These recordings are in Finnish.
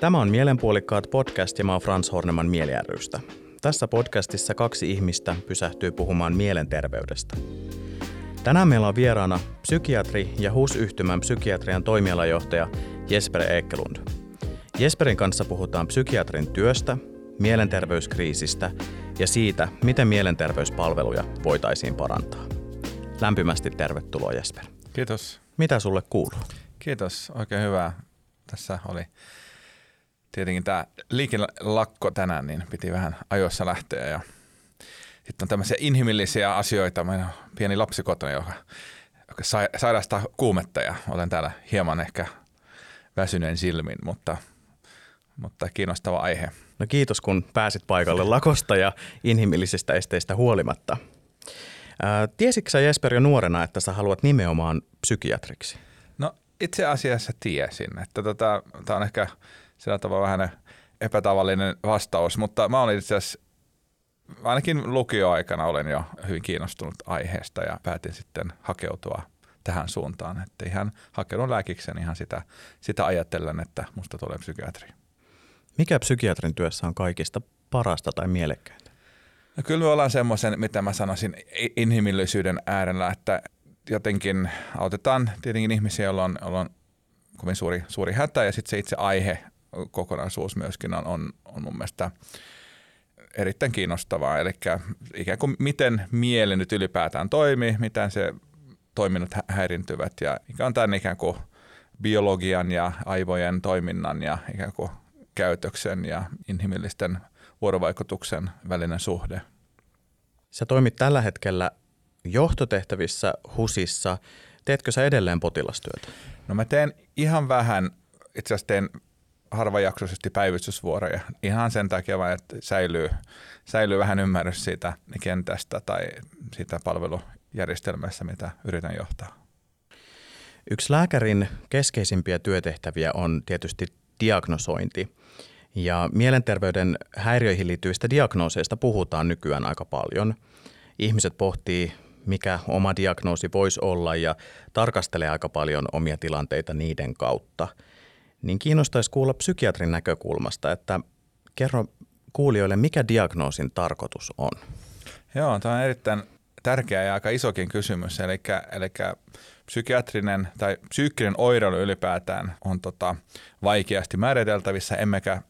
Tämä on Mielenpuolikkaat podcast ja mä oon Frans Horneman mieliärrystä. Tässä podcastissa kaksi ihmistä pysähtyy puhumaan mielenterveydestä. Tänään meillä on vieraana psykiatri ja HUS-yhtymän psykiatrian toimialajohtaja Jesper Ekelund. Jesperin kanssa puhutaan psykiatrin työstä, mielenterveyskriisistä ja siitä, miten mielenterveyspalveluja voitaisiin parantaa. Lämpimästi tervetuloa Jesper. Kiitos. Mitä sulle kuuluu? Kiitos, oikein hyvää. Tässä oli tietenkin tämä liikelakko tänään, niin piti vähän ajoissa lähteä ja sitten on tämmöisiä inhimillisiä asioita. Meillä on pieni lapsi kotona, joka, joka sairastaa kuumetta ja olen täällä hieman ehkä väsyneen silmin, mutta, mutta kiinnostava aihe. No kiitos, kun pääsit paikalle lakosta ja inhimillisistä esteistä huolimatta. Ää, tiesitkö sä Jesper jo nuorena, että sä haluat nimenomaan psykiatriksi? No itse asiassa tiesin, että tota, tämä on ehkä sillä tavalla vähän epätavallinen vastaus, mutta mä olin itse asiassa ainakin lukioaikana olen jo hyvin kiinnostunut aiheesta ja päätin sitten hakeutua tähän suuntaan. Että ihan hakenut lääkiksen ihan sitä, sitä ajatellen, että musta tulee psykiatri. Mikä psykiatrin työssä on kaikista parasta tai mielekkäintä? No kyllä me ollaan semmoisen, mitä mä sanoisin, inhimillisyyden äärellä, että jotenkin autetaan tietenkin ihmisiä, joilla on, joilla on kovin suuri, suuri hätä ja sitten se itse aihe kokonaisuus myöskin on, on, on mun mielestä erittäin kiinnostavaa. Eli ikään kuin miten mieli nyt ylipäätään toimii, miten se toiminnot häirintyvät ja mikä on tämän ikään kuin biologian ja aivojen toiminnan ja ikään kuin käytöksen ja inhimillisten vuorovaikutuksen välinen suhde. Sä toimit tällä hetkellä johtotehtävissä HUSissa. Teetkö sä edelleen potilastyötä? No mä teen ihan vähän, itse asiassa teen harvajaksoisesti päivystysvuoroja ihan sen takia vain, että säilyy, säilyy vähän ymmärrys siitä kentästä tai siitä palvelujärjestelmässä, mitä yritän johtaa. Yksi lääkärin keskeisimpiä työtehtäviä on tietysti diagnosointi. Ja mielenterveyden häiriöihin liittyvistä diagnooseista puhutaan nykyään aika paljon. Ihmiset pohtii, mikä oma diagnoosi voisi olla ja tarkastelee aika paljon omia tilanteita niiden kautta – niin kiinnostaisi kuulla psykiatrin näkökulmasta, että kerro kuulijoille, mikä diagnoosin tarkoitus on? Joo, tämä on erittäin tärkeä ja aika isokin kysymys. Eli, eli psykiatrinen tai psyykkinen oireilu ylipäätään on tota vaikeasti määriteltävissä, emmekä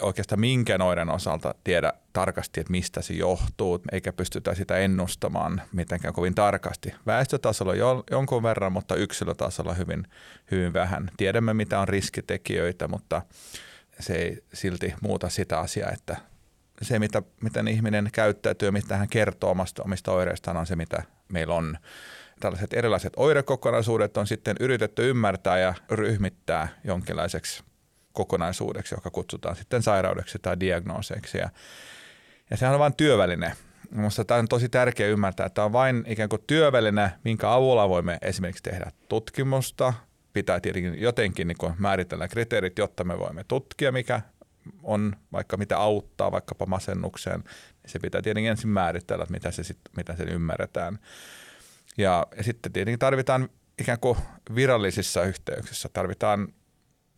oikeastaan minkään oiren osalta tiedä tarkasti, että mistä se johtuu, eikä pystytä sitä ennustamaan mitenkään kovin tarkasti. Väestötasolla jo, jonkun verran, mutta yksilötasolla hyvin, hyvin vähän. Tiedämme, mitä on riskitekijöitä, mutta se ei silti muuta sitä asiaa, että se, mitä, miten ihminen käyttäytyy, mitä hän kertoo omasta, omista oireistaan, on se, mitä meillä on. Tällaiset erilaiset oirekokonaisuudet on sitten yritetty ymmärtää ja ryhmittää jonkinlaiseksi kokonaisuudeksi, joka kutsutaan sitten sairaudeksi tai diagnooseiksi. Ja, ja sehän on vain työväline. Minusta tämä on tosi tärkeää ymmärtää, että tämä on vain ikään kuin työväline, minkä avulla voimme esimerkiksi tehdä tutkimusta. Pitää tietenkin jotenkin niin määritellä kriteerit, jotta me voimme tutkia, mikä on vaikka mitä auttaa vaikkapa masennukseen. Se pitää tietenkin ensin määritellä, että mitä se, sit, mitä se ymmärretään. Ja, ja sitten tietenkin tarvitaan ikään kuin virallisissa yhteyksissä, tarvitaan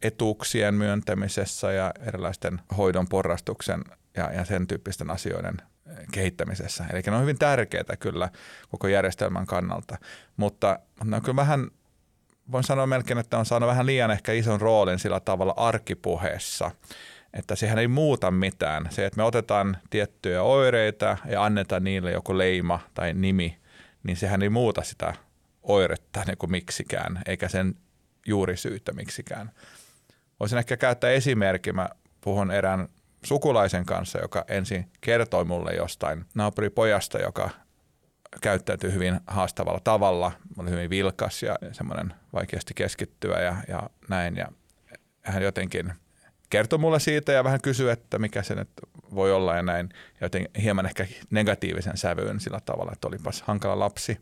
etuuksien myöntämisessä ja erilaisten hoidon porrastuksen ja, ja sen tyyppisten asioiden eh, kehittämisessä. Eli ne on hyvin tärkeitä kyllä koko järjestelmän kannalta, mutta ne on kyllä vähän, voin sanoa melkein, että on saanut vähän liian ehkä ison roolin sillä tavalla arkipuheessa, että sehän ei muuta mitään. Se, että me otetaan tiettyjä oireita ja annetaan niille joku leima tai nimi, niin sehän ei muuta sitä oiretta niin kuin miksikään, eikä sen juurisyyttä miksikään. Voisin ehkä käyttää esimerkki. Mä puhun erään sukulaisen kanssa, joka ensin kertoi mulle jostain naapuripojasta, joka käyttäytyy hyvin haastavalla tavalla, oli hyvin vilkas ja semmoinen vaikeasti keskittyä ja, ja näin. Ja hän jotenkin kertoi mulle siitä ja vähän kysyi, että mikä se nyt voi olla ja näin. Ja joten hieman ehkä negatiivisen sävyyn sillä tavalla, että olipas hankala lapsi.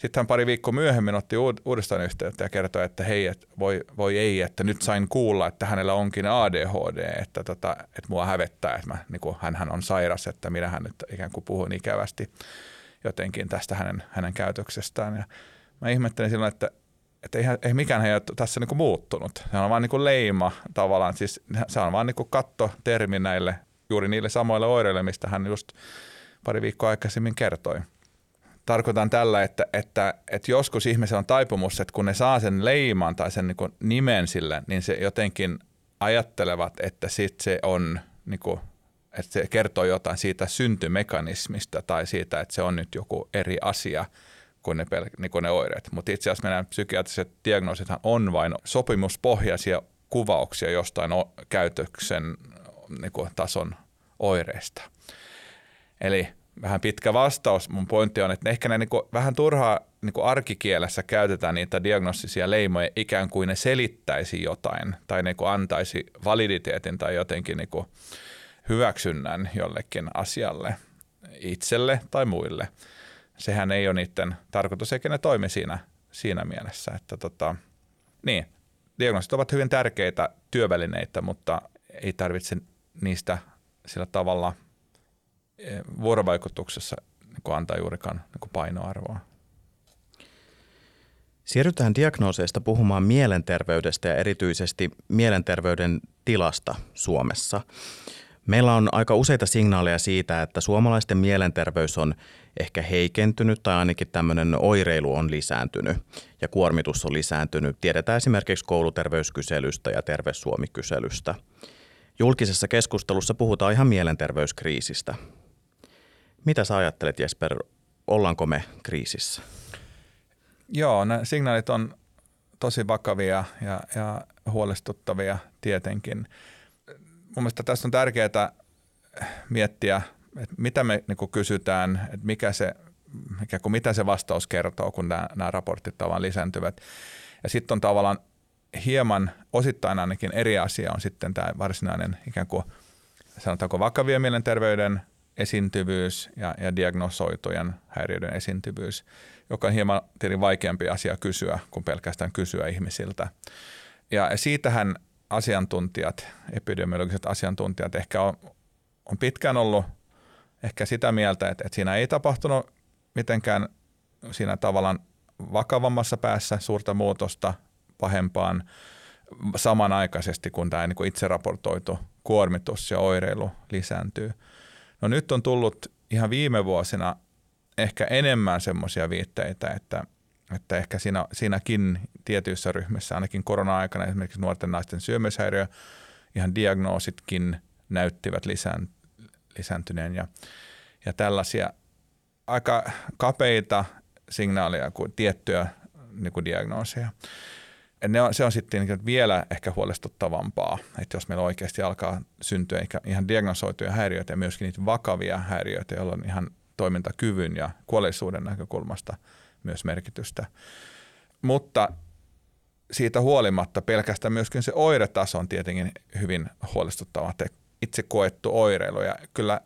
Sitten hän pari viikkoa myöhemmin otti uudestaan yhteyttä ja kertoi, että hei, et voi, voi ei, että nyt sain kuulla, että hänellä onkin ADHD, että, tota, että mua hävettää, että mä, niin kuin, hän on sairas, että minä hän nyt ikään kuin puhun ikävästi jotenkin tästä hänen, hänen käytöksestään. Ja mä ihmettelin silloin, että että eihän, ei mikään ei ole tässä niinku muuttunut. Se on vain niinku leima tavallaan, siis se on vain niinku kattotermi näille, juuri niille samoille oireille, mistä hän just pari viikkoa aikaisemmin kertoi. Tarkoitan tällä, että, että, että joskus ihmisellä on taipumus, että kun ne saa sen leiman tai sen niinku nimen sille, niin se jotenkin ajattelevat, että sit se on, niinku, että se kertoo jotain siitä syntymekanismista tai siitä, että se on nyt joku eri asia – kuin ne, pel- niin kuin ne oireet. Mutta itse asiassa meidän psykiatriset diagnoosithan on vain sopimuspohjaisia kuvauksia jostain o- käytöksen niin kuin tason oireista. Eli vähän pitkä vastaus. Mun pointti on, että ehkä ne niin kuin, vähän turhaa niin kuin arkikielessä käytetään niitä diagnostisia leimoja ikään kuin ne selittäisi jotain tai niin kuin antaisi validiteetin tai jotenkin niin kuin hyväksynnän jollekin asialle itselle tai muille – sehän ei ole niiden tarkoitus, eikä ne toimi siinä, siinä mielessä. Että tota, niin, diagnoosit ovat hyvin tärkeitä työvälineitä, mutta ei tarvitse niistä sillä tavalla vuorovaikutuksessa niin antaa juurikaan niin painoarvoa. Siirrytään diagnooseista puhumaan mielenterveydestä ja erityisesti mielenterveyden tilasta Suomessa. Meillä on aika useita signaaleja siitä, että suomalaisten mielenterveys on ehkä heikentynyt tai ainakin tämmöinen oireilu on lisääntynyt ja kuormitus on lisääntynyt. Tiedetään esimerkiksi kouluterveyskyselystä ja Terveys-Suomi-kyselystä. Julkisessa keskustelussa puhutaan ihan mielenterveyskriisistä. Mitä sä ajattelet Jesper, ollaanko me kriisissä? Joo, nämä signaalit on tosi vakavia ja, ja huolestuttavia tietenkin. Mun mielestä tässä on tärkeää miettiä että mitä me niin kysytään, että mikä se, mikä, kuin mitä se vastaus kertoo, kun nämä, nämä raportit tavallaan lisääntyvät. Ja sitten on tavallaan hieman, osittain ainakin eri asia on sitten tämä varsinainen ikään kuin sanotaanko vakavien mielenterveyden esiintyvyys ja, ja diagnosoitujen häiriöiden esiintyvyys, joka on hieman tietenkin vaikeampi asia kysyä kuin pelkästään kysyä ihmisiltä. Ja siitähän asiantuntijat, epidemiologiset asiantuntijat ehkä on, on pitkään ollut ehkä sitä mieltä, että, että siinä ei tapahtunut mitenkään siinä tavallaan vakavammassa päässä suurta muutosta pahempaan samanaikaisesti, kun tämä niin itse raportoitu kuormitus ja oireilu lisääntyy. No nyt on tullut ihan viime vuosina ehkä enemmän semmoisia viitteitä, että, että ehkä siinä, siinäkin tietyissä ryhmissä, ainakin korona-aikana esimerkiksi nuorten naisten syömishäiriö, ihan diagnoositkin näyttivät lisään, lisääntyneen ja, ja tällaisia aika kapeita signaaleja kuin tiettyjä niin kuin diagnooseja. Ne on, se on sitten vielä ehkä huolestuttavampaa, että jos meillä oikeasti alkaa syntyä ihan diagnosoituja häiriöitä ja myöskin niitä vakavia häiriöitä, joilla on ihan toimintakyvyn ja kuolleisuuden näkökulmasta myös merkitystä. Mutta siitä huolimatta pelkästään myöskin se oiretaso on tietenkin hyvin huolestuttava itse koettu oireilu. Ja kyllä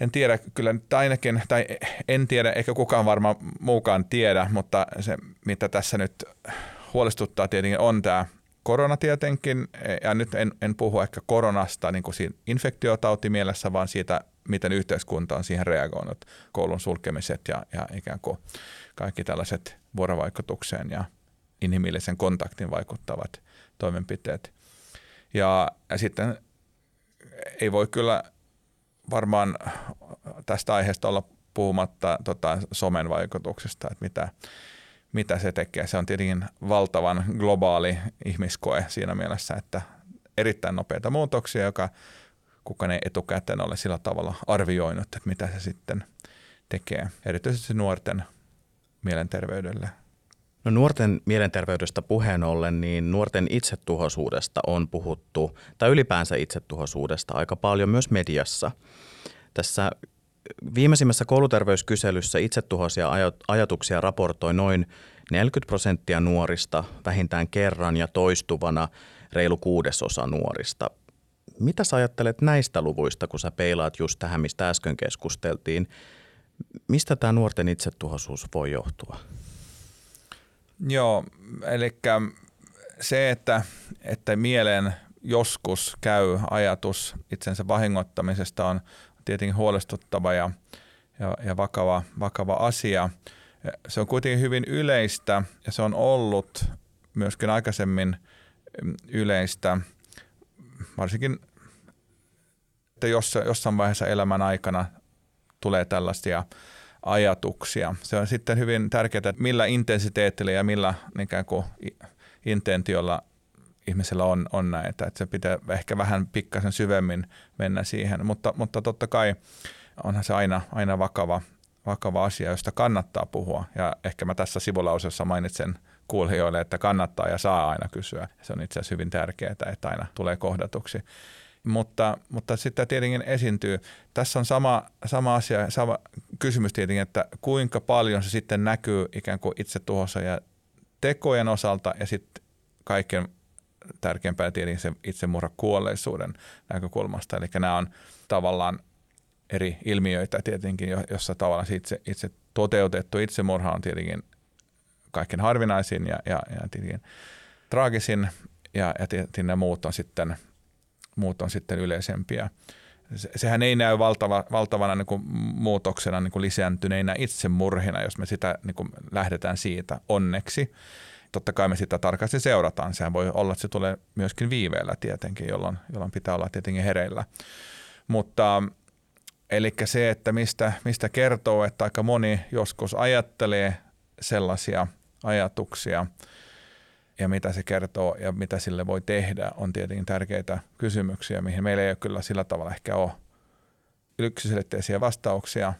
en tiedä, kyllä nyt ainakin, tai en tiedä, eikä kukaan varmaan muukaan tiedä, mutta se mitä tässä nyt huolestuttaa tietenkin on tämä korona tietenkin, ja nyt en, en puhu ehkä koronasta niin kuin siinä infektiotautimielessä, vaan siitä, miten yhteiskunta on siihen reagoinut, koulun sulkemiset ja, ja ikään kuin kaikki tällaiset vuorovaikutukseen ja inhimillisen kontaktin vaikuttavat toimenpiteet. Ja, ja sitten ei voi kyllä varmaan tästä aiheesta olla puhumatta tota, somen vaikutuksesta, että mitä, mitä se tekee. Se on tietenkin valtavan globaali ihmiskoe siinä mielessä, että erittäin nopeita muutoksia, joka kukaan ei etukäteen ole sillä tavalla arvioinut, että mitä se sitten tekee, erityisesti nuorten mielenterveydelle No nuorten mielenterveydestä puheen ollen, niin nuorten itsetuhoisuudesta on puhuttu, tai ylipäänsä itsetuhoisuudesta aika paljon myös mediassa. Tässä viimeisimmässä kouluterveyskyselyssä itsetuhoisia ajatuksia raportoi noin 40 prosenttia nuorista vähintään kerran ja toistuvana reilu kuudesosa nuorista. Mitä sä ajattelet näistä luvuista, kun sä peilaat just tähän, mistä äsken keskusteltiin? Mistä tämä nuorten itsetuhoisuus voi johtua? Joo, eli se, että, että mieleen joskus käy ajatus itsensä vahingoittamisesta on tietenkin huolestuttava ja, ja, ja vakava, vakava asia. se on kuitenkin hyvin yleistä ja se on ollut myöskin aikaisemmin mm, yleistä, varsinkin että jossain vaiheessa elämän aikana tulee tällaisia ajatuksia. Se on sitten hyvin tärkeää, että millä intensiteetillä ja millä ikään kuin intentiolla ihmisellä on, on näitä. Että se pitää ehkä vähän pikkasen syvemmin mennä siihen, mutta, mutta totta kai onhan se aina, aina vakava, vakava asia, josta kannattaa puhua. Ja ehkä mä tässä sivulauseessa mainitsen kuulijoille, että kannattaa ja saa aina kysyä. Se on itse asiassa hyvin tärkeää, että aina tulee kohdatuksi. Mutta, mutta sitten tietenkin esiintyy. Tässä on sama, sama asia, sama kysymys tietenkin, että kuinka paljon se sitten näkyy ikään kuin itse tuhossa ja tekojen osalta ja sitten kaiken tärkeämpää tietenkin se itsemurha kuolleisuuden näkökulmasta. Eli nämä on tavallaan eri ilmiöitä tietenkin, jossa tavallaan itse, itse toteutettu itsemurha on tietenkin kaikkein harvinaisin ja, ja, ja tietenkin traagisin ja, ja tietenkin ne muut on sitten, muut on sitten yleisempiä. Sehän ei näy valtava, valtavana niin kuin muutoksena niin kuin lisääntyneinä itsemurhina, jos me sitä niin kuin lähdetään siitä onneksi. Totta kai me sitä tarkasti seurataan. Sehän voi olla, että se tulee myöskin viiveellä tietenkin, jolloin, jolloin pitää olla tietenkin hereillä. Mutta Eli se, että mistä, mistä kertoo, että aika moni joskus ajattelee sellaisia ajatuksia ja mitä se kertoo ja mitä sille voi tehdä, on tietenkin tärkeitä kysymyksiä, mihin meillä ei ole kyllä sillä tavalla ehkä ole yksiselitteisiä vastauksia,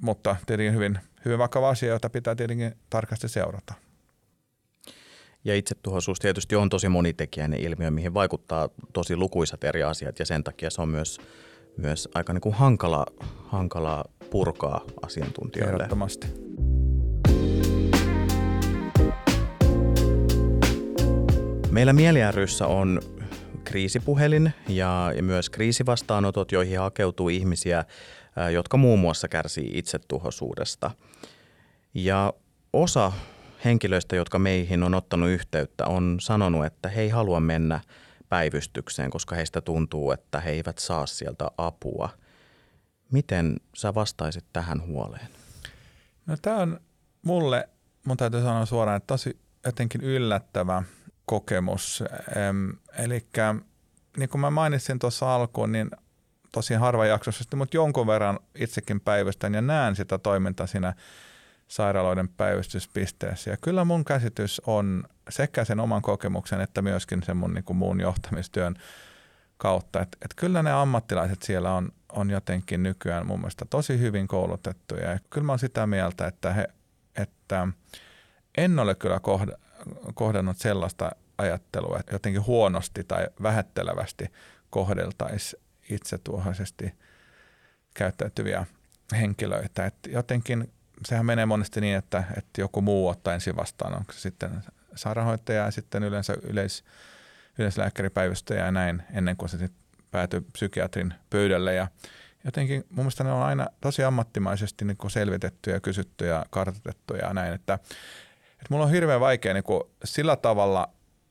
mutta tietenkin hyvin, hyvin vakava asia, jota pitää tietenkin tarkasti seurata. Ja itsetuhoisuus tietysti on tosi monitekijäinen ilmiö, mihin vaikuttaa tosi lukuisat eri asiat ja sen takia se on myös myös aika niin kuin hankala, hankala purkaa asiantuntijoille. Ehdottomasti. Meillä Mieli on kriisipuhelin ja myös kriisivastaanotot, joihin hakeutuu ihmisiä, jotka muun muassa kärsii itsetuhoisuudesta. Ja osa henkilöistä, jotka meihin on ottanut yhteyttä, on sanonut, että he ei halua mennä – päivystykseen, koska heistä tuntuu, että he eivät saa sieltä apua. Miten sä vastaisit tähän huoleen? No tämä on mulle, mun täytyy sanoa suoraan, että tosi jotenkin yllättävä kokemus. Eli niin kuin mä mainitsin tuossa alkuun, niin tosi harva jaksossa, mutta jonkun verran itsekin päivystän ja näen sitä toimintaa siinä sairaaloiden päivystyspisteessä. Ja kyllä mun käsitys on sekä sen oman kokemuksen että myöskin sen mun niin kuin muun johtamistyön kautta, että, että kyllä ne ammattilaiset siellä on, on jotenkin nykyään mun mielestä tosi hyvin koulutettuja. Ja kyllä mä oon sitä mieltä, että, he, että en ole kyllä kohda, kohdannut sellaista ajattelua, että jotenkin huonosti tai vähättelevästi kohdeltaisiin itsetuohaisesti käyttäytyviä henkilöitä. Että jotenkin sehän menee monesti niin, että, että joku muu ottaa ensin vastaan, onko se sitten sairaanhoitaja ja sitten yleensä yleis, yleislääkäripäivystäjä ja näin, ennen kuin se sitten päätyy psykiatrin pöydälle. Ja jotenkin mun mielestä ne on aina tosi ammattimaisesti niin selvitetty ja kysytty ja kartoitettu ja näin, että, että mulla on hirveän vaikea niin sillä tavalla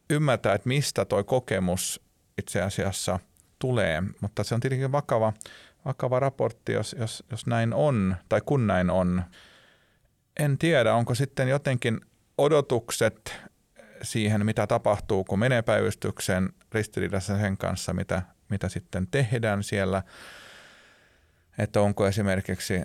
ymmärtää, että mistä toi kokemus itse asiassa tulee, mutta se on tietenkin vakava, vakava raportti, jos, jos, jos näin on tai kun näin on en tiedä, onko sitten jotenkin odotukset siihen, mitä tapahtuu, kun menee päivystykseen ristiriidassa sen kanssa, mitä, mitä sitten tehdään siellä. Että onko esimerkiksi,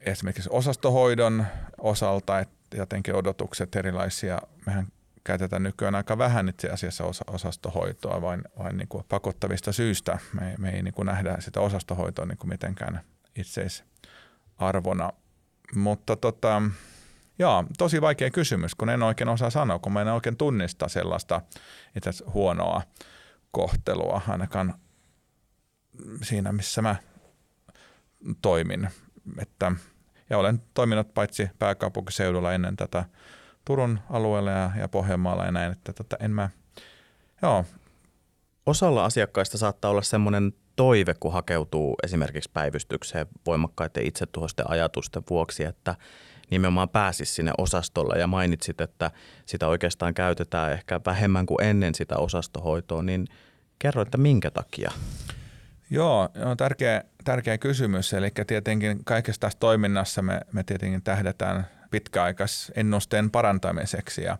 esimerkiksi osastohoidon osalta, että jotenkin odotukset erilaisia. Mehän käytetään nykyään aika vähän itse asiassa osa, osastohoitoa vain, vain niin kuin pakottavista syistä. Me, me ei niin kuin nähdä sitä osastohoitoa niin kuin mitenkään itseisarvona – mutta tota, joo, tosi vaikea kysymys, kun en oikein osaa sanoa, kun mä en oikein tunnista sellaista itse huonoa kohtelua ainakaan siinä, missä mä toimin. Että, ja olen toiminut paitsi pääkaupunkiseudulla ennen tätä Turun alueella ja, ja Pohjanmaalla ja näin, että tota, en mä, joo. Osalla asiakkaista saattaa olla semmoinen toive, kun hakeutuu esimerkiksi päivystykseen voimakkaiden itsetuhoisten ajatusten vuoksi, että nimenomaan pääsisi sinne osastolle ja mainitsit, että sitä oikeastaan käytetään ehkä vähemmän kuin ennen sitä osastohoitoa, niin kerro, että minkä takia? Joo, on tärkeä, tärkeä kysymys. Eli tietenkin kaikessa tässä toiminnassa me, me tietenkin tähdätään pitkäaikaisennusteen parantamiseksi ja,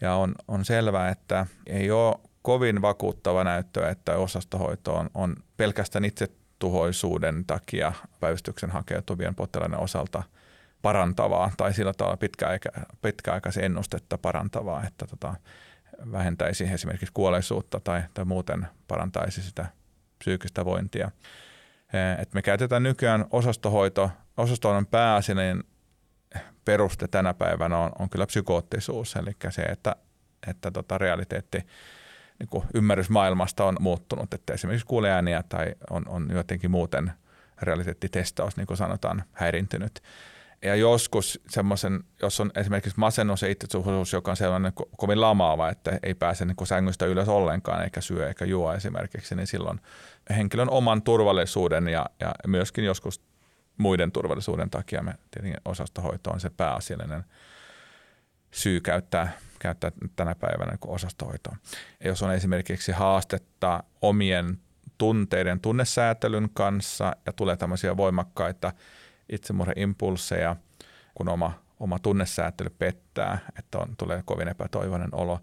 ja on, on selvää, että ei ole kovin vakuuttava näyttö, että osastohoito on, on pelkästään itse tuhoisuuden takia päivystyksen hakeutuvien potilaiden osalta parantavaa tai sillä tavalla pitkäaika, ennustetta parantavaa, että tota, vähentäisi esimerkiksi kuolleisuutta tai, tai muuten parantaisi sitä psyykkistä vointia. Et me käytetään nykyään osastohoito, osastohoidon pääasiallinen peruste tänä päivänä on, on kyllä psykoottisuus, eli se, että, että tota realiteetti niin kuin ymmärrys maailmasta on muuttunut, että esimerkiksi kuulee ääniä tai on, on jotenkin muuten realiteettitestaus, niin kuin sanotaan, häirintynyt. Ja joskus semmoisen, jos on esimerkiksi masennus ja itsesuhteisuus, joka on sellainen ko- kovin lamaava, että ei pääse niin sängystä ylös ollenkaan, eikä syö eikä juo esimerkiksi, niin silloin henkilön oman turvallisuuden ja, ja myöskin joskus muiden turvallisuuden takia me tietenkin osastohoito on se pääasiallinen syy käyttää, käyttää tänä päivänä niin osastohoitoa. Ja jos on esimerkiksi haastetta omien tunteiden tunnesäätelyn kanssa ja tulee tämmöisiä voimakkaita itsemurheimpulseja, kun oma, oma tunnesäätely pettää, että on, tulee kovin epätoivoinen olo,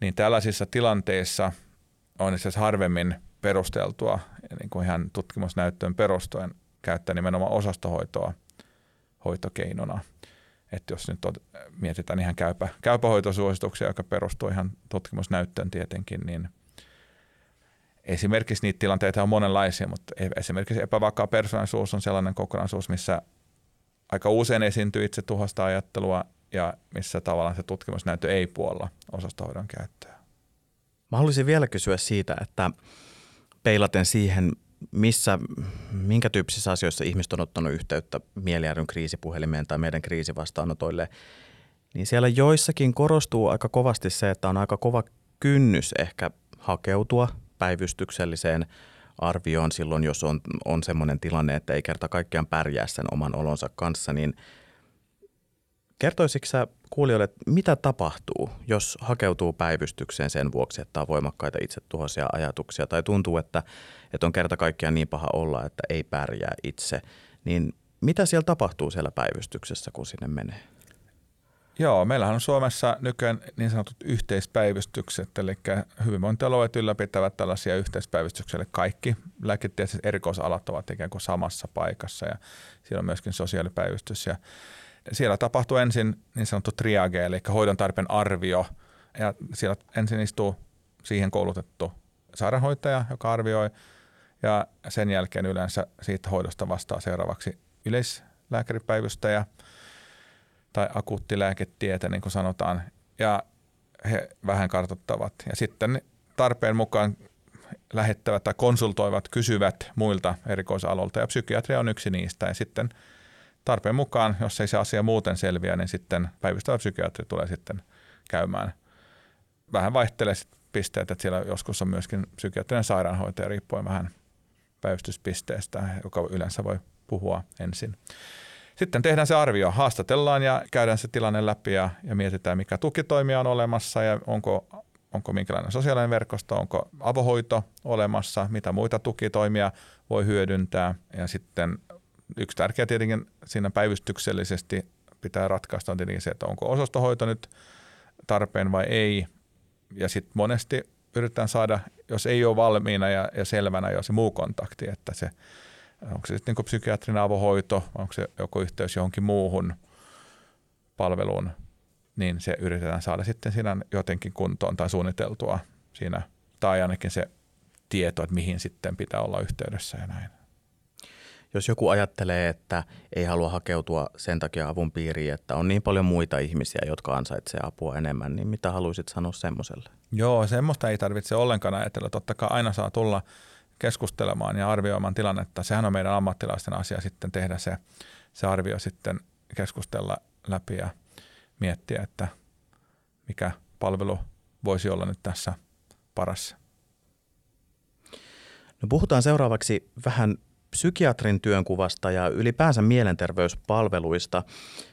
niin tällaisissa tilanteissa on itse harvemmin perusteltua, niin kuin ihan tutkimusnäyttöön perustuen, käyttää nimenomaan osastohoitoa hoitokeinona. Että jos nyt mietitään ihan käypä, käypähoitosuosituksia, joka perustuu ihan tutkimusnäyttöön tietenkin, niin esimerkiksi niitä tilanteita on monenlaisia, mutta e- esimerkiksi epävakaa persoonallisuus on sellainen kokonaisuus, missä aika usein esiintyy itse tuhosta ajattelua ja missä tavallaan se tutkimusnäyttö ei puolla osastohoidon käyttöä. Mä haluaisin vielä kysyä siitä, että peilaten siihen, missä, minkä tyyppisissä asioissa ihmiset on ottanut yhteyttä mieliäryn kriisipuhelimeen tai meidän kriisivastaanotoille, niin siellä joissakin korostuu aika kovasti se, että on aika kova kynnys ehkä hakeutua päivystykselliseen arvioon silloin, jos on, on sellainen tilanne, että ei kerta kaikkiaan pärjää sen oman olonsa kanssa, niin kertoisitko kuulijoille, että mitä tapahtuu, jos hakeutuu päivystykseen sen vuoksi, että on voimakkaita itsetuhoisia ajatuksia tai tuntuu, että, että on kerta kaikkiaan niin paha olla, että ei pärjää itse, niin mitä siellä tapahtuu siellä päivystyksessä, kun sinne menee? Joo, meillähän on Suomessa nykyään niin sanotut yhteispäivystykset, eli hyvinvointialueet ylläpitävät tällaisia yhteispäivystyksiä, eli kaikki lääketieteelliset erikoisalat ovat ikään kuin samassa paikassa ja siellä on myöskin sosiaalipäivystys ja siellä tapahtuu ensin niin sanottu triage, eli hoidon tarpeen arvio ja siellä ensin istuu siihen koulutettu sairaanhoitaja, joka arvioi ja sen jälkeen yleensä siitä hoidosta vastaa seuraavaksi yleislääkäripäivystäjä – tai akuuttilääketietä, niin kuin sanotaan, ja he vähän kartoittavat. Ja sitten tarpeen mukaan lähettävät tai konsultoivat, kysyvät muilta erikoisalolta, ja psykiatria on yksi niistä. Ja sitten tarpeen mukaan, jos ei se asia muuten selviä, niin sitten päivystävä psykiatri tulee sitten käymään. Vähän vaihtelee pisteet, että siellä joskus on myöskin psykiatrinen sairaanhoitaja riippuen vähän päivystyspisteestä, joka yleensä voi puhua ensin. Sitten tehdään se arvio, haastatellaan ja käydään se tilanne läpi ja, ja mietitään, mikä tukitoimia on olemassa ja onko, onko minkälainen sosiaalinen verkosto, onko avohoito olemassa, mitä muita tukitoimia voi hyödyntää. Ja sitten yksi tärkeä tietenkin siinä päivystyksellisesti pitää ratkaista on tietenkin se, että onko osastohoito nyt tarpeen vai ei. Ja sitten monesti yritetään saada, jos ei ole valmiina ja, ja selvänä jo se muu kontakti, että se onko se sitten niin psykiatrinen avohoito, onko se joko yhteys johonkin muuhun palveluun, niin se yritetään saada sitten siinä jotenkin kuntoon tai suunniteltua siinä, tai ainakin se tieto, että mihin sitten pitää olla yhteydessä ja näin. Jos joku ajattelee, että ei halua hakeutua sen takia avun piiriin, että on niin paljon muita ihmisiä, jotka ansaitsevat apua enemmän, niin mitä haluaisit sanoa semmoiselle? Joo, semmoista ei tarvitse ollenkaan ajatella. Totta kai aina saa tulla keskustelemaan ja arvioimaan tilannetta. Sehän on meidän ammattilaisten asia sitten tehdä se, se arvio sitten keskustella läpi ja miettiä, että mikä palvelu voisi olla nyt tässä paras. No puhutaan seuraavaksi vähän psykiatrin työnkuvasta ja ylipäänsä mielenterveyspalveluista.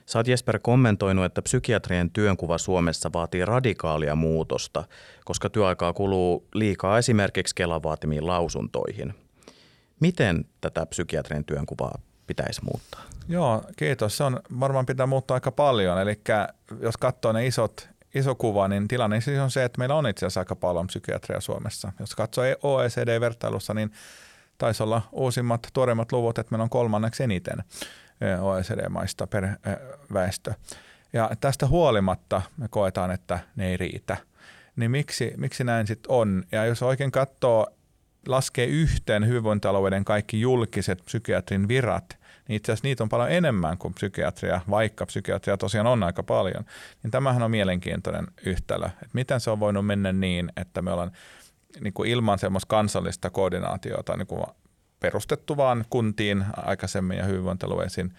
Sä oot Jesper kommentoinut, että psykiatrien työnkuva Suomessa vaatii radikaalia muutosta, koska työaikaa kuluu liikaa esimerkiksi Kelan vaatimiin lausuntoihin. Miten tätä psykiatrien työnkuvaa pitäisi muuttaa? Joo, kiitos. Se on varmaan pitää muuttaa aika paljon. Eli jos katsoo ne isot, iso kuva, niin tilanne siis on se, että meillä on itse asiassa aika paljon psykiatria Suomessa. Jos katsoo OECD-vertailussa, niin taisi olla uusimmat, tuoreimmat luvut, että meillä on kolmanneksi eniten OECD-maista per väestö. Ja tästä huolimatta me koetaan, että ne ei riitä. Niin miksi, miksi näin sitten on? Ja jos oikein katsoo, laskee yhteen hyvinvointialueiden kaikki julkiset psykiatrin virat, niin itse asiassa niitä on paljon enemmän kuin psykiatria, vaikka psykiatria tosiaan on aika paljon. Niin tämähän on mielenkiintoinen yhtälö, että miten se on voinut mennä niin, että me ollaan niin kuin ilman semmoista kansallista koordinaatiota niin kuin perustettu vaan kuntiin aikaisemmin ja hyvinvointialueisiin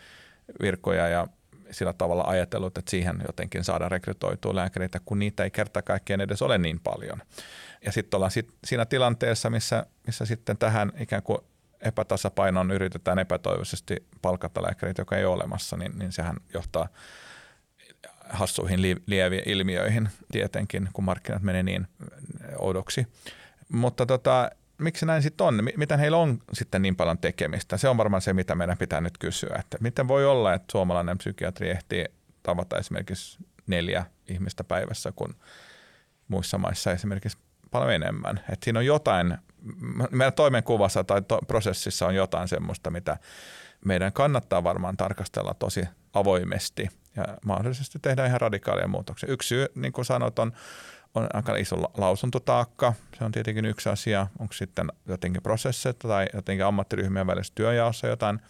virkoja ja sillä tavalla ajatellut, että siihen jotenkin saadaan rekrytoitua lääkäreitä, kun niitä ei kerta kaikkiaan edes ole niin paljon. Ja sitten ollaan sit siinä tilanteessa, missä, missä sitten tähän ikään kuin epätasapainoon yritetään epätoivoisesti palkata lääkäreitä, joka ei ole olemassa, niin, niin sehän johtaa hassuihin lieviin ilmiöihin tietenkin, kun markkinat menee niin oudoksi. Mutta tota, miksi näin sitten on? Miten heillä on sitten niin paljon tekemistä? Se on varmaan se, mitä meidän pitää nyt kysyä. Että miten voi olla, että suomalainen psykiatri ehtii tavata esimerkiksi neljä ihmistä päivässä, kun muissa maissa esimerkiksi paljon enemmän. Että siinä on jotain, meidän toimenkuvassa tai to- prosessissa on jotain semmoista, mitä meidän kannattaa varmaan tarkastella tosi avoimesti ja mahdollisesti tehdä ihan radikaalia muutoksia. Yksi syy, niin kuin sanoit, on on aika iso lausuntotaakka. Se on tietenkin yksi asia. Onko sitten jotenkin prosessit tai jotenkin ammattiryhmien välisessä työjaossa jotain,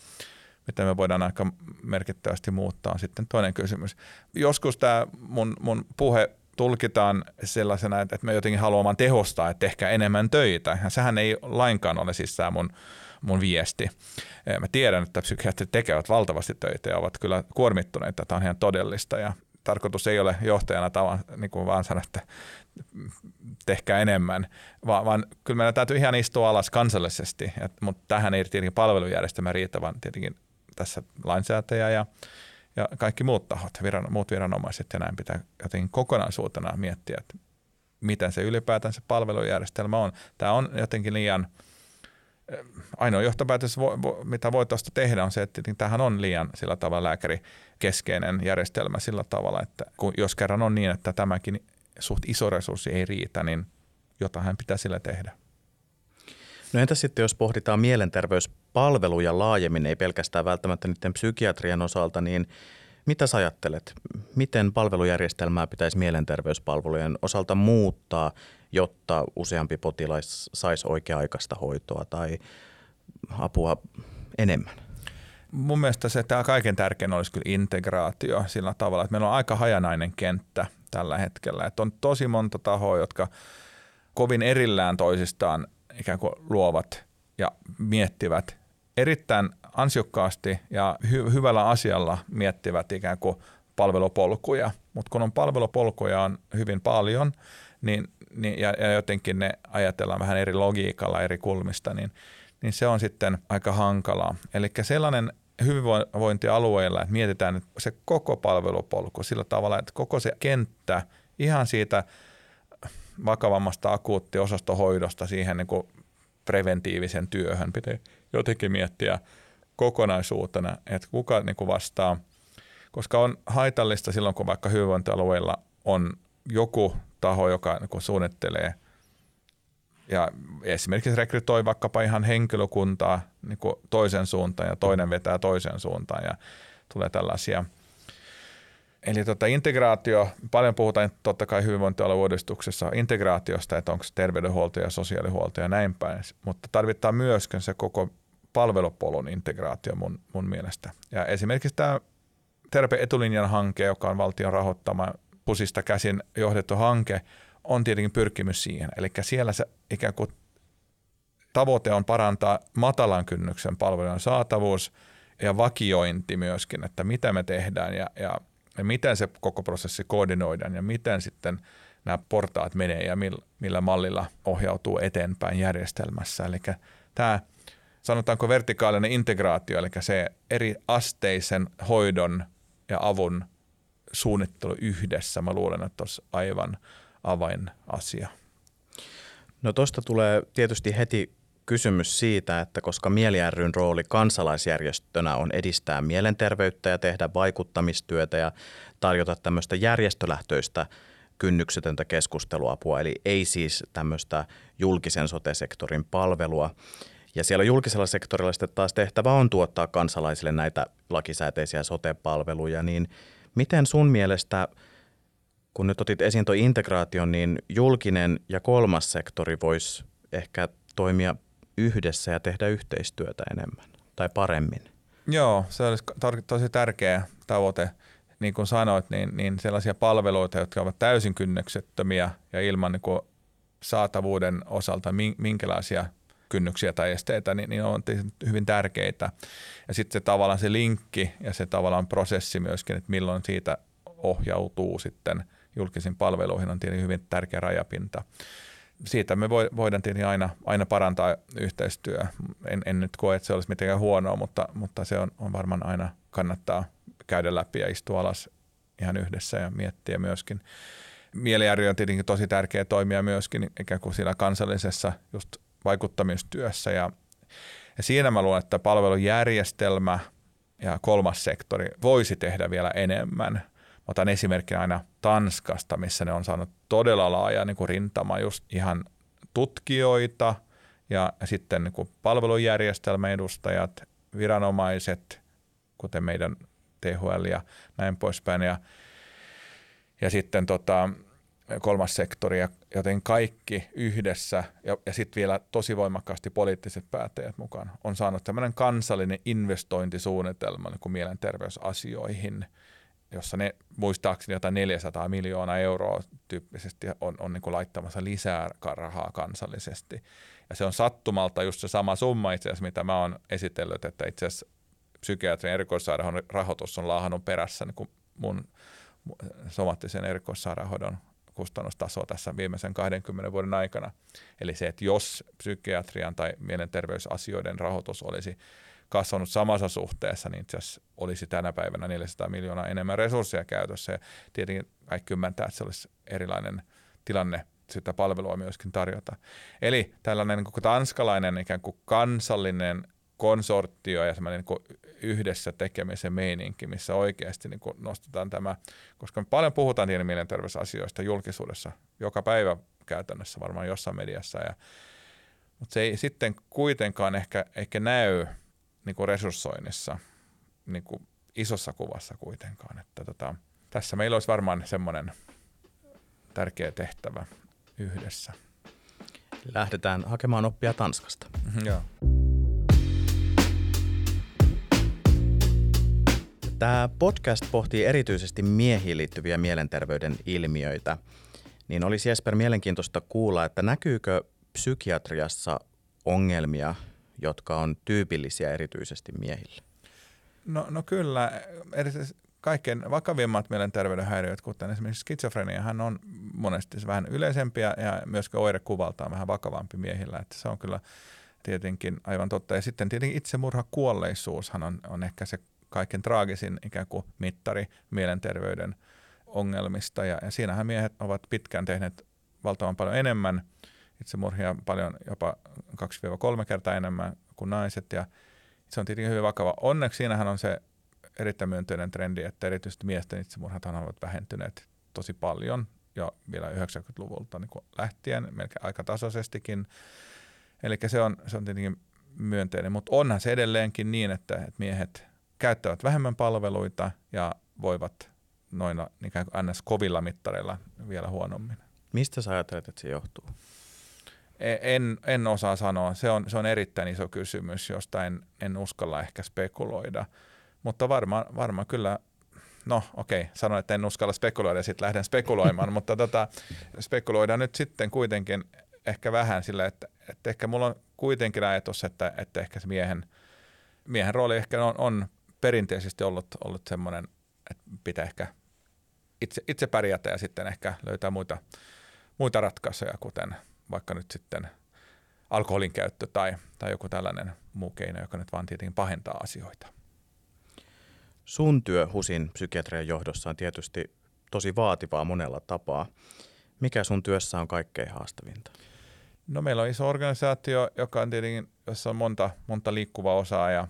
mitä me voidaan aika merkittävästi muuttaa. Sitten toinen kysymys. Joskus tämä mun, mun puhe tulkitaan sellaisena, että me jotenkin haluamaan tehostaa, että tehkää enemmän töitä. Sehän ei lainkaan ole siis tämä mun, mun viesti. Mä tiedän, että psykiatrit tekevät valtavasti töitä ja ovat kyllä kuormittuneita. Tämä on ihan todellista ja tarkoitus ei ole johtajana tavan, niin kuin vaan sanoa, että tehkää enemmän, vaan, vaan kyllä meidän täytyy ihan istua alas kansallisesti, et, mutta tähän ei tietenkin palvelujärjestelmä riitä, vaan tietenkin tässä lainsäätäjä ja, ja kaikki muut tahot, viran, muut viranomaiset ja näin pitää jotenkin kokonaisuutena miettiä, että miten se ylipäätään se palvelujärjestelmä on. Tämä on jotenkin liian – ainoa johtopäätös, mitä voi tuosta tehdä, on se, että tämähän on liian sillä tavalla lääkärikeskeinen järjestelmä sillä tavalla, että kun, jos kerran on niin, että tämäkin suht iso resurssi ei riitä, niin jotain pitää sillä tehdä. No entä sitten, jos pohditaan mielenterveyspalveluja laajemmin, ei pelkästään välttämättä niiden psykiatrian osalta, niin mitä sä ajattelet? Miten palvelujärjestelmää pitäisi mielenterveyspalvelujen osalta muuttaa, jotta useampi potilas saisi oikea-aikaista hoitoa tai apua enemmän? Mun mielestä se tämä kaiken tärkein olisi kyllä integraatio sillä tavalla, että meillä on aika hajanainen kenttä tällä hetkellä. Että on tosi monta tahoa, jotka kovin erillään toisistaan ikään kuin luovat ja miettivät erittäin ansiokkaasti ja hy- hyvällä asialla miettivät ikään kuin palvelupolkuja. Mutta kun on palvelupolkuja on hyvin paljon niin, niin, ja, ja jotenkin ne ajatellaan vähän eri logiikalla eri kulmista, niin, niin se on sitten aika hankalaa. Eli sellainen hyvinvointialueilla, että mietitään että se koko palvelupolku sillä tavalla, että koko se kenttä ihan siitä vakavammasta akuuttiosastohoidosta siihen niin kuin preventiivisen työhön pitää jotenkin miettiä kokonaisuutena, että kuka niin kuin vastaa, koska on haitallista silloin, kun vaikka hyvinvointialueilla on joku taho, joka niin suunnittelee ja esimerkiksi rekrytoi vaikkapa ihan henkilökuntaa niin toisen suuntaan ja toinen vetää toisen suuntaan ja tulee tällaisia. Eli tota integraatio, paljon puhutaan totta kai hyvinvointialueuudistuksessa integraatiosta, että onko terveydenhuolto ja sosiaalihuolto ja näin päin, mutta tarvitaan myöskin se koko palvelupolun integraatio mun, mun mielestä. Ja esimerkiksi tämä Terve etulinjan hanke, joka on valtion rahoittama pusista käsin johdettu hanke, on tietenkin pyrkimys siihen. Eli siellä se ikään kuin tavoite on parantaa matalan kynnyksen palvelujen saatavuus ja vakiointi myöskin, että mitä me tehdään ja, ja, ja miten se koko prosessi koordinoidaan ja miten sitten nämä portaat menee ja millä, millä mallilla ohjautuu eteenpäin järjestelmässä. Eli tämä sanotaanko vertikaalinen integraatio, eli se eri asteisen hoidon ja avun suunnittelu yhdessä, mä luulen, että olisi aivan avainasia. No tuosta tulee tietysti heti kysymys siitä, että koska Mieli rooli kansalaisjärjestönä on edistää mielenterveyttä ja tehdä vaikuttamistyötä ja tarjota tämmöistä järjestölähtöistä kynnyksetöntä keskusteluapua, eli ei siis tämmöistä julkisen sotesektorin palvelua. Ja siellä julkisella sektorilla sitten taas tehtävä on tuottaa kansalaisille näitä lakisääteisiä sote-palveluja, niin miten sun mielestä, kun nyt otit esiin tuo integraation, niin julkinen ja kolmas sektori voisi ehkä toimia yhdessä ja tehdä yhteistyötä enemmän tai paremmin? Joo, se olisi tosi tärkeä tavoite. Niin kuin sanoit, niin, niin sellaisia palveluita, jotka ovat täysin kynnyksettömiä ja ilman niin kuin saatavuuden osalta minkälaisia kynnyksiä tai esteitä, niin, niin on hyvin tärkeitä. Ja sitten se tavallaan se linkki ja se tavallaan prosessi myöskin, että milloin siitä ohjautuu sitten julkisiin palveluihin on tietenkin hyvin tärkeä rajapinta siitä me voidaan tietenkin aina, aina parantaa yhteistyö. En, en nyt koe, että se olisi mitenkään huonoa, mutta, mutta se on, on varmaan aina kannattaa käydä läpi ja istua alas ihan yhdessä ja miettiä myöskin. Mielijärjö on tietenkin tosi tärkeä toimia myöskin ikään kuin siinä kansallisessa just vaikuttamistyössä ja, ja siinä mä luulen, että palvelujärjestelmä ja kolmas sektori voisi tehdä vielä enemmän – otan esimerkkinä aina Tanskasta, missä ne on saanut todella laaja niin kuin rintama just ihan tutkijoita ja sitten niin kuin palvelujärjestelmän edustajat, viranomaiset, kuten meidän THL ja näin poispäin. Ja, ja sitten tota, kolmas sektori, joten kaikki yhdessä ja, ja sitten vielä tosi voimakkaasti poliittiset päättäjät mukaan on saanut tämmöinen kansallinen investointisuunnitelma niin kuin mielenterveysasioihin – jossa ne muistaakseni jotain 400 miljoonaa euroa tyyppisesti on, on niin kuin laittamassa lisää rahaa kansallisesti. Ja se on sattumalta just se sama summa itse asiassa, mitä mä oon esitellyt, että itse asiassa psykiatrian erikoissairaanhoidon rahoitus on laahannut perässä niin kuin mun somaattisen erikoissairaanhoidon kustannustaso tässä viimeisen 20 vuoden aikana. Eli se, että jos psykiatrian tai mielenterveysasioiden rahoitus olisi kasvanut samassa suhteessa, niin itse olisi tänä päivänä 400 miljoonaa enemmän resursseja käytössä. Ja tietenkin kaikki ymmärtää, että se olisi erilainen tilanne sitä palvelua myöskin tarjota. Eli tällainen niin kuin tanskalainen ikään kuin kansallinen konsortio ja semmoinen niin yhdessä tekemisen meininki, missä oikeasti niin nostetaan tämä, koska me paljon puhutaan tiedon mielenterveysasioista julkisuudessa joka päivä käytännössä varmaan jossain mediassa, ja, mutta se ei sitten kuitenkaan ehkä, ehkä näy niin kuin resurssoinnissa niin kuin isossa kuvassa kuitenkaan. Että tota, tässä meillä olisi varmaan semmoinen tärkeä tehtävä yhdessä. Lähdetään hakemaan oppia Tanskasta. Joo. Tämä podcast pohtii erityisesti miehiin liittyviä mielenterveyden ilmiöitä. Niin olisi Jesper mielenkiintoista kuulla, että näkyykö psykiatriassa ongelmia jotka on tyypillisiä erityisesti miehille? No, no kyllä, kaikkein vakavimmat mielenterveyden häiriöt, kuten esimerkiksi skitsofrenia, hän on monesti vähän yleisempiä ja myöskin oirekuvaltaan vähän vakavampi miehillä, että se on kyllä tietenkin aivan totta. Ja sitten tietenkin itsemurha kuolleisuushan on, on ehkä se kaiken traagisin ikään kuin mittari mielenterveyden ongelmista ja, ja siinähän miehet ovat pitkään tehneet valtavan paljon enemmän – itsemurhia paljon jopa 2-3 kertaa enemmän kuin naiset ja se on tietenkin hyvin vakava. Onneksi siinähän on se erittäin myönteinen trendi, että erityisesti miesten itsemurhat ovat vähentyneet tosi paljon jo vielä 90-luvulta niin lähtien, melkein aika tasaisestikin. Eli se on, se on tietenkin myönteinen, mutta onhan se edelleenkin niin, että, että miehet käyttävät vähemmän palveluita ja voivat noina ikään kuin ns. kovilla mittareilla vielä huonommin. Mistä sä ajattelet, että se johtuu? E, en, en osaa sanoa. Se on, se on erittäin iso kysymys, josta en, en uskalla ehkä spekuloida. Mutta varmaan varma kyllä, no okei, okay, sanon, että en uskalla spekuloida ja sitten lähden spekuloimaan, mutta tota, spekuloidaan nyt sitten kuitenkin ehkä vähän sillä, että, että ehkä mulla on kuitenkin ajatus, että, että ehkä se miehen, miehen rooli ehkä on, on perinteisesti ollut, ollut semmoinen, että pitää ehkä itse, itse pärjätä ja sitten ehkä löytää muita, muita ratkaisuja, kuten – vaikka nyt sitten alkoholin käyttö tai, tai joku tällainen muu keino, joka nyt vaan tietenkin pahentaa asioita. Sun työ HUSin psykiatrian johdossa on tietysti tosi vaativaa monella tapaa. Mikä sun työssä on kaikkein haastavinta? No meillä on iso organisaatio, joka on tietenkin, jossa on monta, monta liikkuvaa osaa ja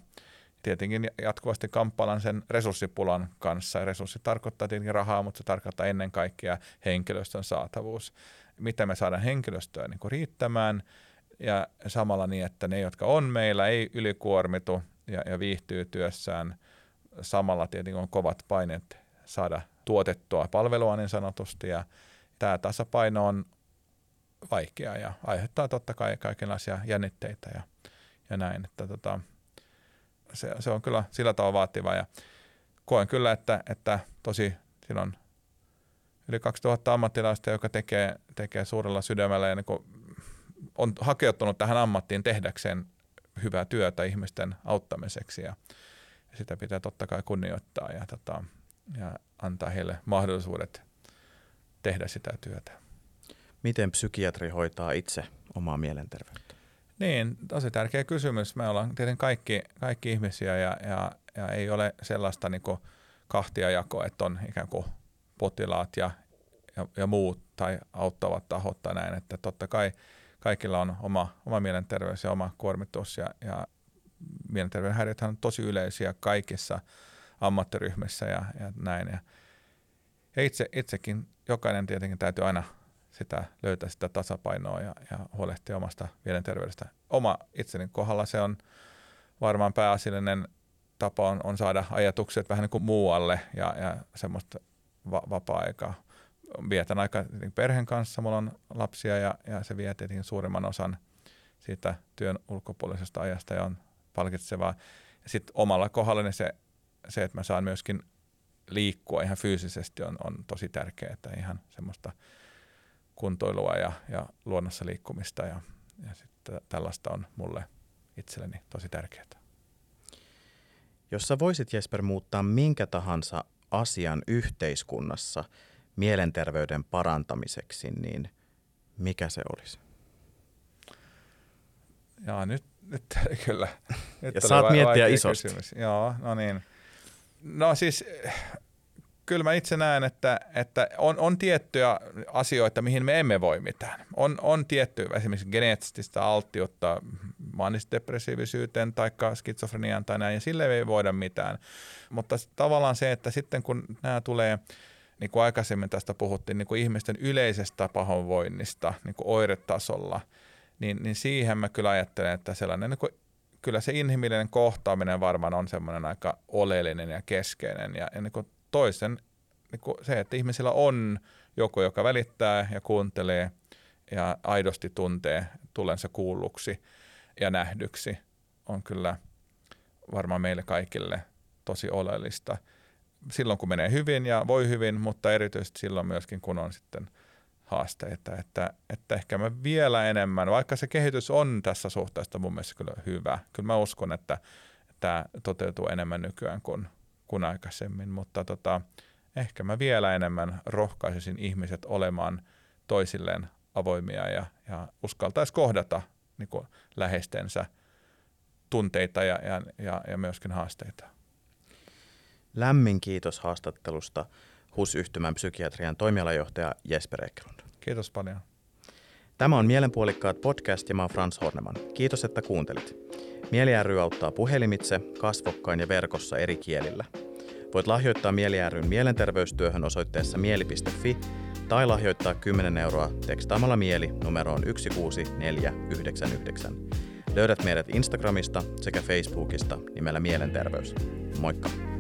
tietenkin jatkuvasti kamppaillaan sen resurssipulan kanssa. Resurssi tarkoittaa tietenkin rahaa, mutta se tarkoittaa ennen kaikkea henkilöstön saatavuus. Miten me saadaan henkilöstöä niin kuin riittämään ja samalla niin, että ne, jotka on meillä, ei ylikuormitu ja, ja viihtyy työssään. Samalla tietenkin on kovat paineet saada tuotettua palvelua niin sanotusti ja tämä tasapaino on vaikea ja aiheuttaa totta kai kaikenlaisia jännitteitä ja, ja näin. Että tota, se, se, on kyllä sillä tavalla vaativa ja koen kyllä, että, että tosi on yli 2000 ammattilaista, joka tekee, tekee suurella sydämellä ja niin on hakeutunut tähän ammattiin tehdäkseen hyvää työtä ihmisten auttamiseksi ja, ja sitä pitää totta kai kunnioittaa ja, tota, ja antaa heille mahdollisuudet tehdä sitä työtä. Miten psykiatri hoitaa itse omaa mielenterveyttä? Niin, tosi tärkeä kysymys. Me ollaan tietenkin kaikki, kaikki ihmisiä ja, ja, ja ei ole sellaista niin kahtia jakoa, että on ikään kuin potilaat ja, ja, ja muut tai auttavat tahot tai näin. Että totta kai kaikilla on oma, oma mielenterveys ja oma kuormitus ja, ja mielenterveyden häiriöt on tosi yleisiä kaikissa ammattiryhmissä ja, ja näin. Ja itse, itsekin jokainen tietenkin täytyy aina sitä, löytää sitä tasapainoa ja, ja huolehtia omasta mielenterveydestä. Oma itseni kohdalla se on varmaan pääasiallinen tapa on, on saada ajatukset vähän niin kuin muualle ja, ja semmoista va- vapaa-aikaa. Vietän aika perheen kanssa, mulla on lapsia ja, ja se vie tietenkin suurimman osan siitä työn ulkopuolisesta ajasta ja on palkitsevaa. Sitten omalla kohdallani se, se, että mä saan myöskin liikkua ihan fyysisesti on, on tosi tärkeää, että ihan semmoista – kuntoilua ja, ja luonnossa liikkumista ja, ja sitten tällaista on mulle itselleni tosi tärkeää. Jos sä voisit Jesper muuttaa minkä tahansa asian yhteiskunnassa mielenterveyden parantamiseksi, niin mikä se olisi? Jaa, nyt, nyt kyllä. Nyt ja saat miettiä isosti. Kysymys. Joo, no niin. No siis kyllä mä itse näen, että, että on, on tiettyjä asioita, mihin me emme voi mitään. On, on tietty esimerkiksi geneettistä alttiutta maanisdepressiivisyyteen tai skitsofreniaan tai näin, ja sille ei voida mitään. Mutta tavallaan se, että sitten kun nämä tulee, niin kuin aikaisemmin tästä puhuttiin, niin kuin ihmisten yleisestä pahoinvoinnista niin kuin oiretasolla, niin, niin siihen mä kyllä ajattelen, että sellainen niin kuin kyllä se inhimillinen kohtaaminen varmaan on semmoinen aika oleellinen ja keskeinen. Ja, ja niin kuin toisen, niin kuin se, että ihmisillä on joku, joka välittää ja kuuntelee ja aidosti tuntee tulensa kuulluksi ja nähdyksi, on kyllä varmaan meille kaikille tosi oleellista. Silloin kun menee hyvin ja voi hyvin, mutta erityisesti silloin myöskin kun on sitten haasteita, että, että ehkä mä vielä enemmän, vaikka se kehitys on tässä suhteessa mun mielestä kyllä hyvä, kyllä mä uskon, että tämä toteutuu enemmän nykyään kuin, kuin aikaisemmin, mutta tota, ehkä mä vielä enemmän rohkaisisin ihmiset olemaan toisilleen avoimia ja, ja uskaltaisi kohdata niin kuin läheistensä tunteita ja, ja, ja, ja myöskin haasteita. Lämmin kiitos haastattelusta HUS-yhtymän psykiatrian toimialajohtaja Jesper Eklund. Kiitos paljon. Tämä on Mielenpuolikkaat podcast ja mä oon Frans Horneman. Kiitos, että kuuntelit. Mieli ry auttaa puhelimitse, kasvokkain ja verkossa eri kielillä. Voit lahjoittaa Mieli ryn mielenterveystyöhön osoitteessa mieli.fi tai lahjoittaa 10 euroa tekstaamalla mieli numeroon 16499. Löydät meidät Instagramista sekä Facebookista nimellä Mielenterveys. Moikka!